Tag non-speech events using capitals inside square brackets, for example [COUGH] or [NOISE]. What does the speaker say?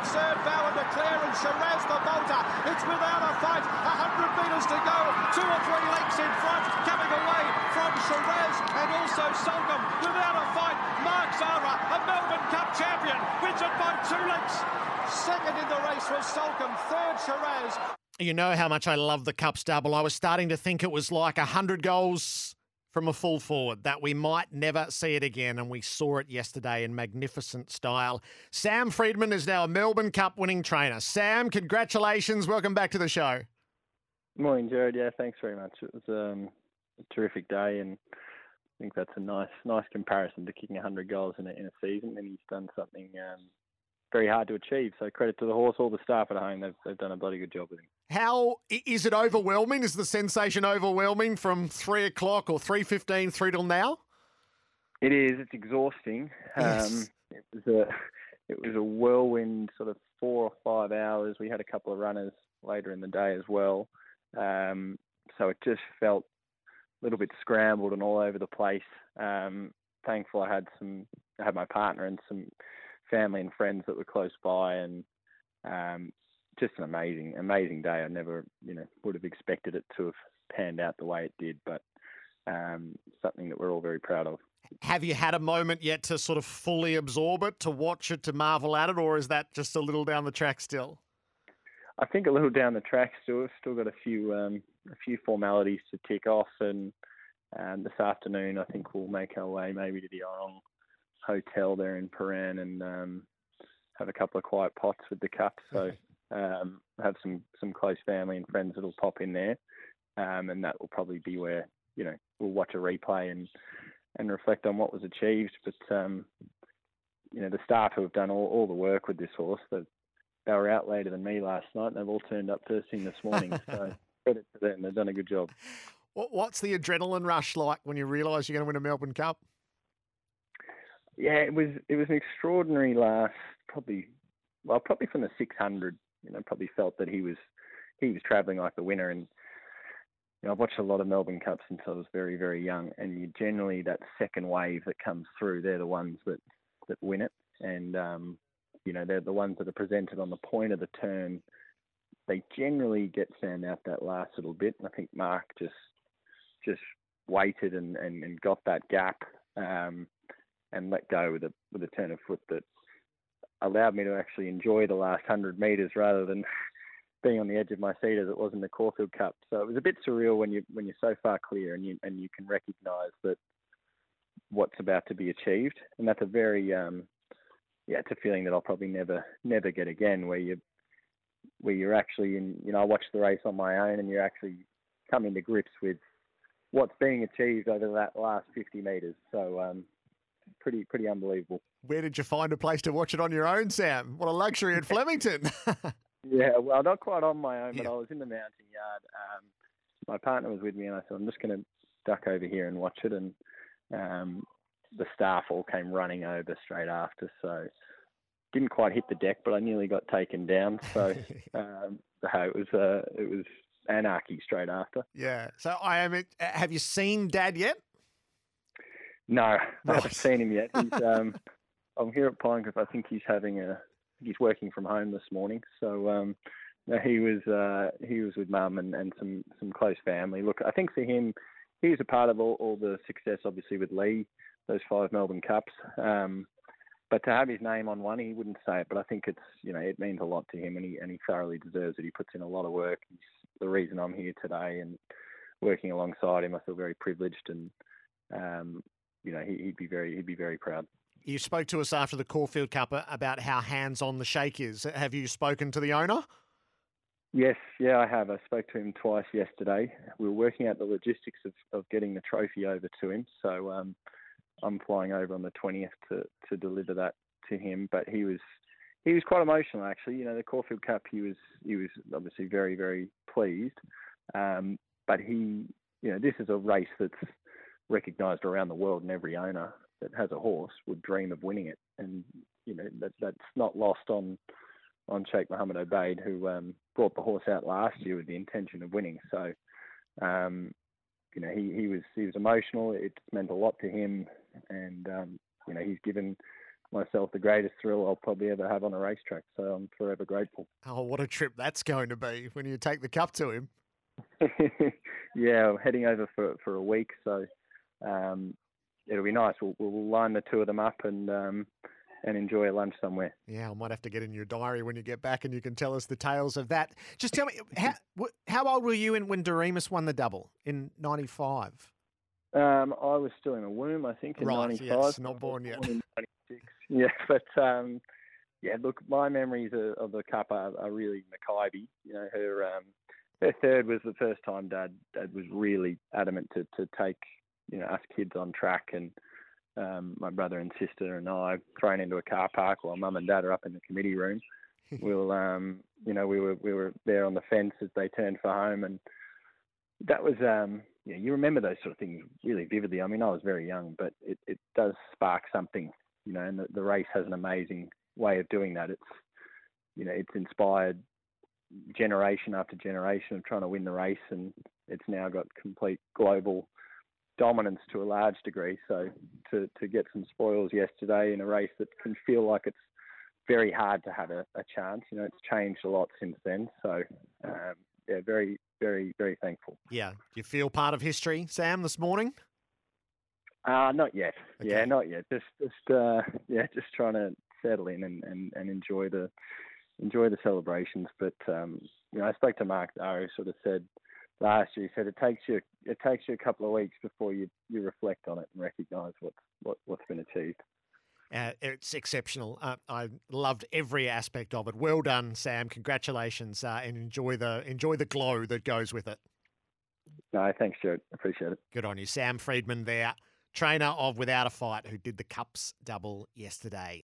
Bowen de Clare and Sheraz the bolter. It's without a fight. 100 metres to go. Two or three lengths in front. Coming away from Sheraz and also Soulcombe without a fight. Mark Zahra, a Melbourne Cup champion, wins it by two lengths. Second in the race was Soulcombe. Third, Sheraz. You know how much I love the Cups double. I was starting to think it was like 100 goals from a full forward, that we might never see it again. And we saw it yesterday in magnificent style. Sam Freedman is now a Melbourne Cup winning trainer. Sam, congratulations. Welcome back to the show. Morning, Gerard. Yeah, thanks very much. It was um, a terrific day, and I think that's a nice, nice comparison to kicking 100 goals in a, in a season. And he's done something um, very hard to achieve. So credit to the horse, all the staff at home. They've, they've done a bloody good job with him. How is it overwhelming? Is the sensation overwhelming from three o'clock or three fifteen through till now? It is. It's exhausting. Yes. Um, it was a it was a whirlwind sort of four or five hours. We had a couple of runners later in the day as well, um, so it just felt a little bit scrambled and all over the place. Um, thankful I had some I had my partner and some family and friends that were close by, and um, just an amazing, amazing day. I never, you know, would have expected it to have panned out the way it did, but um, something that we're all very proud of. Have you had a moment yet to sort of fully absorb it, to watch it, to marvel at it, or is that just a little down the track still? I think a little down the track still. We've still got a few um, a few formalities to tick off, and um, this afternoon I think we'll make our way maybe to the Orrong Hotel there in Prahran and um, have a couple of quiet pots with the cup. So um, have some some close family and friends that'll pop in there, um, and that will probably be where you know we'll watch a replay and and reflect on what was achieved. But um, you know the staff who have done all, all the work with this horse, they, they were out later than me last night, and they've all turned up first thing this morning. so [LAUGHS] credit to them, they've done a good job. What, what's the adrenaline rush like when you realise you're going to win a Melbourne Cup? Yeah, it was it was an extraordinary last probably well probably from the 600 you know, probably felt that he was he was travelling like the winner. And you know, I've watched a lot of Melbourne Cups since I was very very young, and you generally that second wave that comes through, they're the ones that that win it, and um, you know they're the ones that are presented on the point of the turn. They generally get found out that last little bit, and I think Mark just just waited and, and, and got that gap um, and let go with a with a turn of foot that allowed me to actually enjoy the last hundred meters rather than [SIGHS] being on the edge of my seat as it was in the Caulfield Cup. So it was a bit surreal when you when you're so far clear and you and you can recognise that what's about to be achieved, and that's a very um, yeah, it's a feeling that I'll probably never never get again. Where you where you're actually in, you know, I watched the race on my own, and you're actually coming to grips with what's being achieved over that last 50 metres. So um, pretty pretty unbelievable. Where did you find a place to watch it on your own, Sam? What a luxury at [LAUGHS] Flemington. [LAUGHS] yeah, well, not quite on my own, but I was in the mounting yard. Um, my partner was with me, and I said, I'm just going to duck over here and watch it. And um, the staff all came running over straight after. So didn't quite hit the deck, but I nearly got taken down. So [LAUGHS] um, it was uh, it was anarchy straight after. Yeah. So I am. Have you seen Dad yet? No, [LAUGHS] I haven't seen him yet. He's, [LAUGHS] um, I'm here at Pinecliff. I think he's having a. He's working from home this morning, so um, no, he was uh, he was with mum and, and some some close family. Look, I think for him, he was a part of all, all the success, obviously with Lee, those five Melbourne Cups. Um, but to have his name on one, he wouldn't say it. But I think it's you know it means a lot to him, and he and he thoroughly deserves it. He puts in a lot of work. He's the reason I'm here today, and working alongside him, I feel very privileged, and um, you know he, would be very he'd be very proud. You spoke to us after the Caulfield Cup about how hands-on the Sheikh is. Have you spoken to the owner? Yes, yeah, I have. I spoke to him twice yesterday. We were working out the logistics of, of getting the trophy over to him. So um, I'm flying over on the 20th to, to deliver that to him. But he was he was quite emotional actually. You know, the Caulfield Cup, he was he was obviously very very pleased. Um, but he, you know, this is a race that's recognised around the world, and every owner that has a horse would dream of winning it. And you know that that's not lost on on Sheikh Mohammed Obaid, who um, brought the horse out last year with the intention of winning. So, um, you know, he, he was he was emotional. It meant a lot to him, and um, you know, he's given myself the greatest thrill I'll probably ever have on a racetrack. So I'm forever grateful. Oh, what a trip that's going to be when you take the cup to him. [LAUGHS] yeah, I'm heading over for for a week, so um, it'll be nice. We'll, we'll line the two of them up and um, and enjoy a lunch somewhere. Yeah, I might have to get in your diary when you get back, and you can tell us the tales of that. Just tell me, how how old were you in when Doriemus won the double in '95? Um, I was still in a womb, I think, in right, '95. Yes, not born yet. Born [LAUGHS] yeah, but um, yeah, look, my memories of, of the cup are, are really Makybe. You know, her um, her third was the first time Dad Dad was really adamant to to take you know us kids on track and um, my brother and sister and I thrown into a car park while Mum and Dad are up in the committee room. [LAUGHS] we'll um, you know we were we were there on the fence as they turned for home and that was um yeah you remember those sort of things really vividly. I mean I was very young but it, it does spark something you know and the, the race has an amazing way of doing that. It's you know it's inspired generation after generation of trying to win the race, and it's now got complete global dominance to a large degree. So to to get some spoils yesterday in a race that can feel like it's very hard to have a, a chance. You know, it's changed a lot since then. So um, yeah, very very very thankful. Yeah, do you feel part of history, Sam, this morning? Uh, not yet. Okay. Yeah, not yet. Just just uh, yeah, [LAUGHS] just trying to settle in and, and, and enjoy the enjoy the celebrations. But um, you know, I spoke to Mark Darrow, sort of said last year. He said it takes you it takes you a couple of weeks before you you reflect on it and recognise what, what what's been achieved. Uh, it's exceptional. Uh, I loved every aspect of it. Well done, Sam. Congratulations, uh, and enjoy the enjoy the glow that goes with it. No, thanks, Joe. Appreciate it. Good on you, Sam Freedman. There, trainer of Without a Fight, who did the Cups double yesterday.